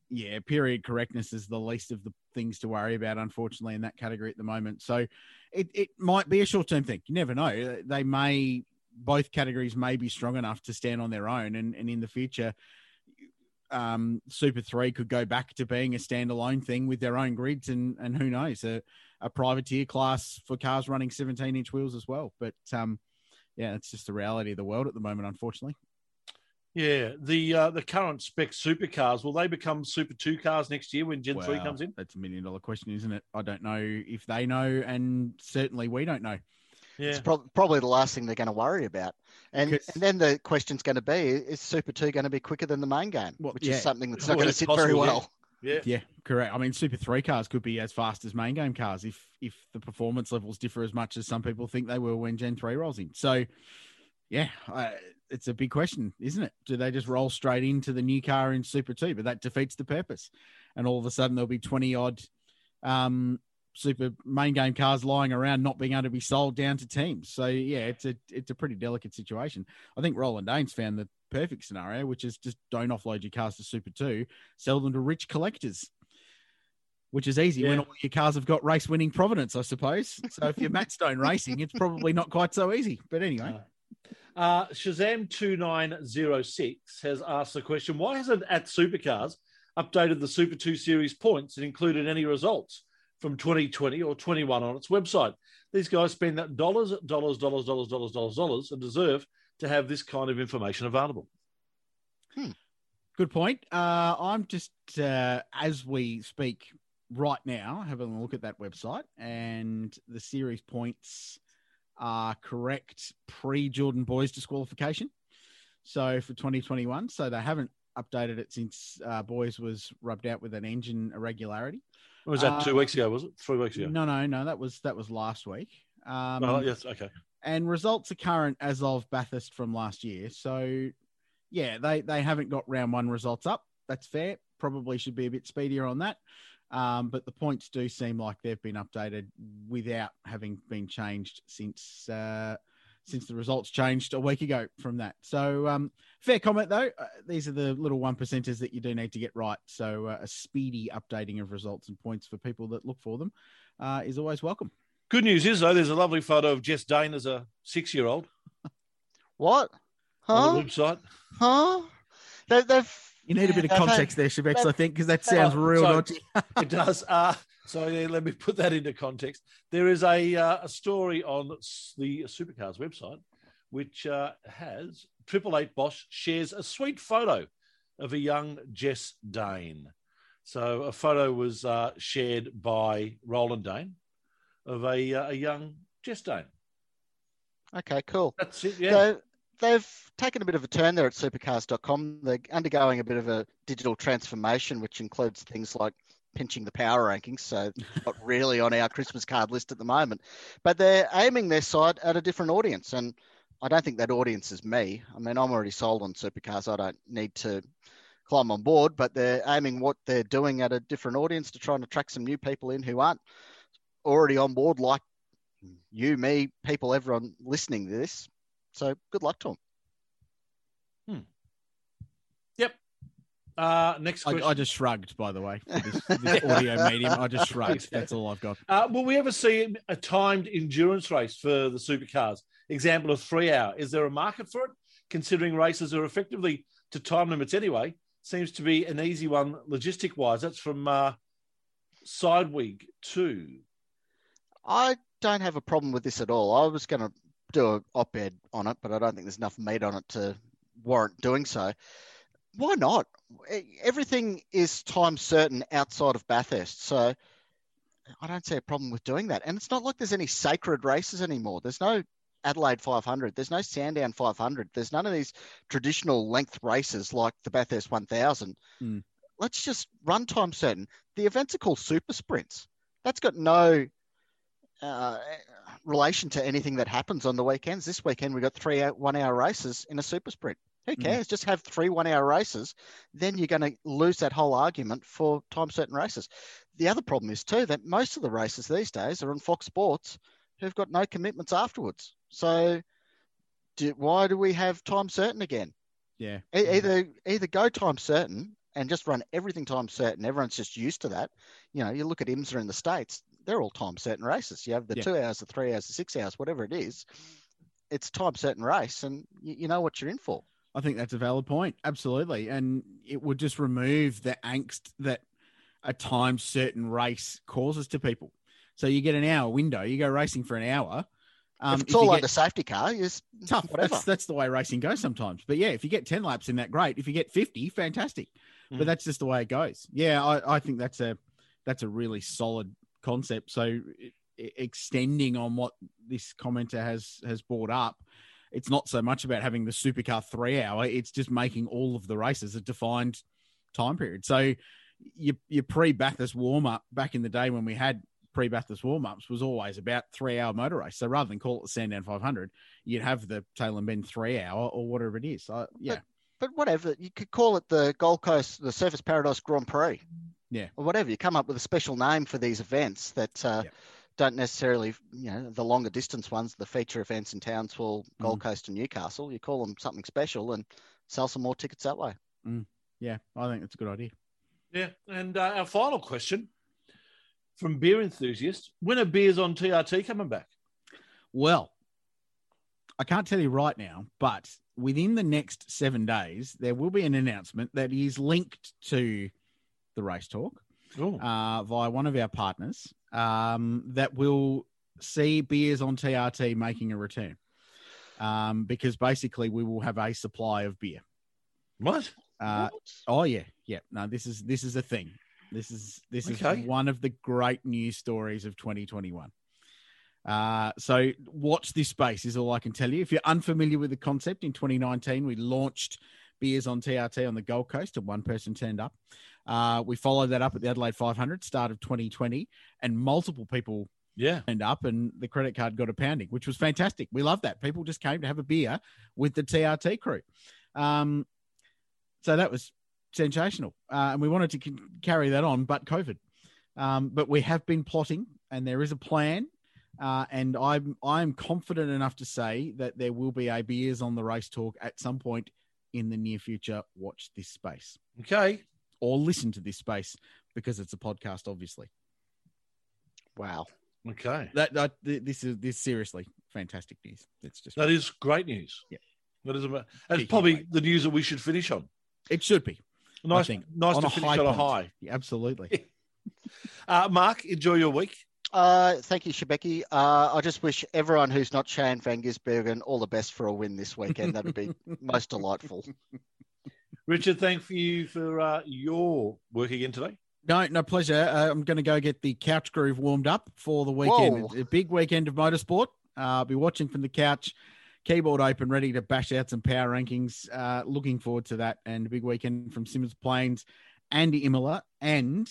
yeah, period correctness is the least of the things to worry about, unfortunately, in that category at the moment. So it, it might be a short term thing. You never know. They may, both categories may be strong enough to stand on their own. And, and in the future, um, Super 3 could go back to being a standalone thing with their own grids. And, and who knows, a, a privateer class for cars running 17 inch wheels as well. But um, yeah, it's just the reality of the world at the moment, unfortunately. Yeah, the uh, the current spec supercars will they become Super Two cars next year when Gen Well, Three comes in? That's a million dollar question, isn't it? I don't know if they know, and certainly we don't know. Yeah, It's prob- probably the last thing they're going to worry about. And, Because- and then the question's going to be: Is Super Two going to be quicker than the main game? Well, which yeah. is something that's not Well, going to it's sit very possible, yeah. well. yeah. Yeah, correct. I mean, Super Three cars could be as fast as main game cars if if the performance levels differ as much as some people think they will when Gen Three rolls in. So, yeah, uh, it's a big question, isn't it? Do they just roll straight into the new car in Super Two? But that defeats the purpose, and all of a sudden there'll be twenty odd um, Super main game cars lying around, not being able to be sold down to teams. So, yeah, it's a it's a pretty delicate situation. I think Roland Dane's found the perfect scenario, which is just don't offload your cars to Super Two, sell them to rich collectors which is easy when all your cars have got race winning provenance, I suppose. So if you're Matt Stone Racing, it's probably not quite so easy. But anyway, Uh, Shazam two nine zero six has asked the question: Why hasn't at Supercars updated the Super Two Series points and included any results from 2020 or 21 on its website? These guys spend dollars, dollars, dollars, dollars, dollars, dollars, dollars, and deserve to have this kind of information available. good point. Uh, I'm just, uh, as we speak right now, having a look at that website, and the series points are correct pre Jordan Boys disqualification. So for 2021, so they haven't updated it since uh, Boys was rubbed out with an engine irregularity. Was that two Uh, weeks ago? Was it three weeks ago? No, no, no. That was that was last week. Um, oh, yes. Okay. and results are current as of Bathurst from last year. So, yeah, they they haven't got round one results up. That's fair. Probably should be a bit speedier on that. Um, but the points do seem like they've been updated without having been changed since uh, since the results changed a week ago from that. So um, fair comment though. Uh, these are the little one percenters that you do need to get right. So uh, a speedy updating of results and points for people that look for them uh, is always welcome. Good news is though, there's a lovely photo of Jess Dane as a six-year-old What? on the website. Huh? They, they've. You need a bit of context there, Shebex, I think, because that sounds real so- dodgy. it does. Uh, so yeah, let me put that into context. There is a uh, a story on the Supercars website, which uh, has Triple Eight Bosch shares a sweet photo of a young Jess Dane. So a photo was uh, shared by Roland Dane of a uh, a young Jess Dane. Okay, cool. That's it. Yeah. So they've taken a bit of a turn there at supercars.com. They're undergoing a bit of a digital transformation, which includes things like pinching the power rankings. So not really on our Christmas card list at the moment, but they're aiming their site at a different audience. And I don't think that audience is me. I mean, I'm already sold on supercars. I don't need to climb on board, but they're aiming what they're doing at a different audience to try and attract some new people in who aren't already on board, like you, me, people, everyone listening to this. So good luck to them. Yep. Uh, next question. I, I just shrugged, by the way, for this, this audio medium. I just shrugged. That's all I've got. Uh, will we ever see a timed endurance race for the supercars? Example of three hour. Is there a market for it? Considering races are effectively to time limits anyway, seems to be an easy one logistic wise. That's from uh, Sidewig two. I don't have a problem with this at all. I was going to do an op-ed on it, but I don't think there's enough meat on it to warrant doing so. Why not? Everything is time certain outside of Bathurst, so I don't see a problem with doing that. And it's not like there's any sacred races anymore. There's no Adelaide 500. There's no Sandown 500. There's none of these traditional length races like the Bathurst 1000. Hmm. Let's just run time certain. The events are called super sprints. That's got no uh, relation to anything that happens on the weekends. This weekend we got three one-hour races in a super sprint. Who Mm. cares? Just have three one-hour races. Then you're going to lose that whole argument for time certain races. The other problem is too that most of the races these days are on Fox Sports, who've got no commitments afterwards. So, do, why do we have time certain again? Yeah. E- Either either go time certain and just run everything time certain. Everyone's just used to that. You know, you look at IMSA in the States, they're all time certain races. You have the Yeah. two hours, the three hours, the six hours, whatever it is. It's time certain race, and you, you know what you're in for. I think that's a valid point. Absolutely. And it would just remove the angst that a time certain race causes to people. So you get an hour window, you go racing for an hour. Um, if it's all get- under safety car, it's tough. whatever. That's that's the way racing goes sometimes. But yeah, if you get ten laps in that, great. If you get fifty, fantastic. Mm. But that's just the way it goes. Yeah, I, I think that's a that's a really solid concept. So extending on what this commenter has has brought up, it's not so much about having the supercar three hour. It's just making all of the races a defined time period. So your your pre Bathurst warm up back in the day when we had pre Bathurst warm ups was always about three hour motor race. So rather than call it the Sandown 500, you'd have the Tailem Bend three hour or whatever it is. So, yeah, but whatever. You could call it the Gold Coast, the Surfers Paradise Grand Prix. Yeah. Or whatever. You come up with a special name for these events that uh, Yeah. don't necessarily, you know, the longer distance ones, the feature events in Townsville, Mm. Gold Coast, and Newcastle. You call them something special and sell some more tickets that way. yeah, I think that's a good idea. Yeah, and uh, our final question from beer enthusiast: When are beers on TRT coming back? Well, I can't tell you right now, but within the next seven days, there will be an announcement that is linked to the race talk uh, via one of our partners um, that will see beers on TRT making a return. Um, because basically, we will have a supply of beer. what? Uh, oh yeah, yeah. No, this is this is a thing. This is this Okay. is one of the great news stories of 2021. Uh, so watch this space is all I can tell you. If you're unfamiliar with the concept, in 2019 we launched beers on TRT on the Gold Coast, and one person turned up. Uh, we followed that up at the Adelaide 500, start of 2020, and multiple people Yeah, turned up, and the credit card got a pounding, which was fantastic. We love that. People just came to have a beer with the TRT crew. Um, so that was sensational, uh, and we wanted to c- carry that on, but COVID. Um, but we have been plotting, and there is a plan, uh, and I'm I'm confident enough to say that there will be a beers on the race talk at some point in the near future. Watch this space okay. or listen to this space because it's a podcast, obviously. Wow. Okay. That, that th- this is this seriously fantastic news. It's just That is great news. Yeah. That is about, Kicking that's probably away. the news that we should finish on. it should be Nice, nice on to finish high on a high. Yeah, absolutely. Uh, Mark, enjoy your week. Uh, thank you, Schibeci. Uh, I just wish everyone who's not Shane Van Gisbergen all the best for a win this weekend. That would be most delightful. Richard, thank you for uh, your work again today. No, no pleasure. Uh, I'm going to go get the couch groove warmed up for the weekend. Whoa. A big weekend of motorsport. Uh, I'll be watching from the couch, keyboard open, ready to bash out some power rankings. Uh, looking forward to that and a big weekend from Symmons Plains and Imola and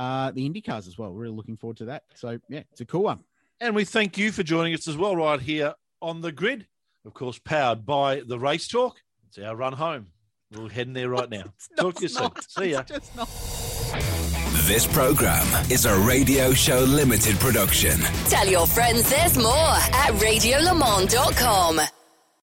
uh, the IndyCars as well. We're really looking forward to that. So yeah, it's a cool one. And we thank you for joining us as well, right here on the grid. Of course, powered by the Race Talk. It's our run home. We're heading there right now. Talk to you soon. See ya. This program is a Radio Show Limited production. Tell your friends there's more at radiolemans.com.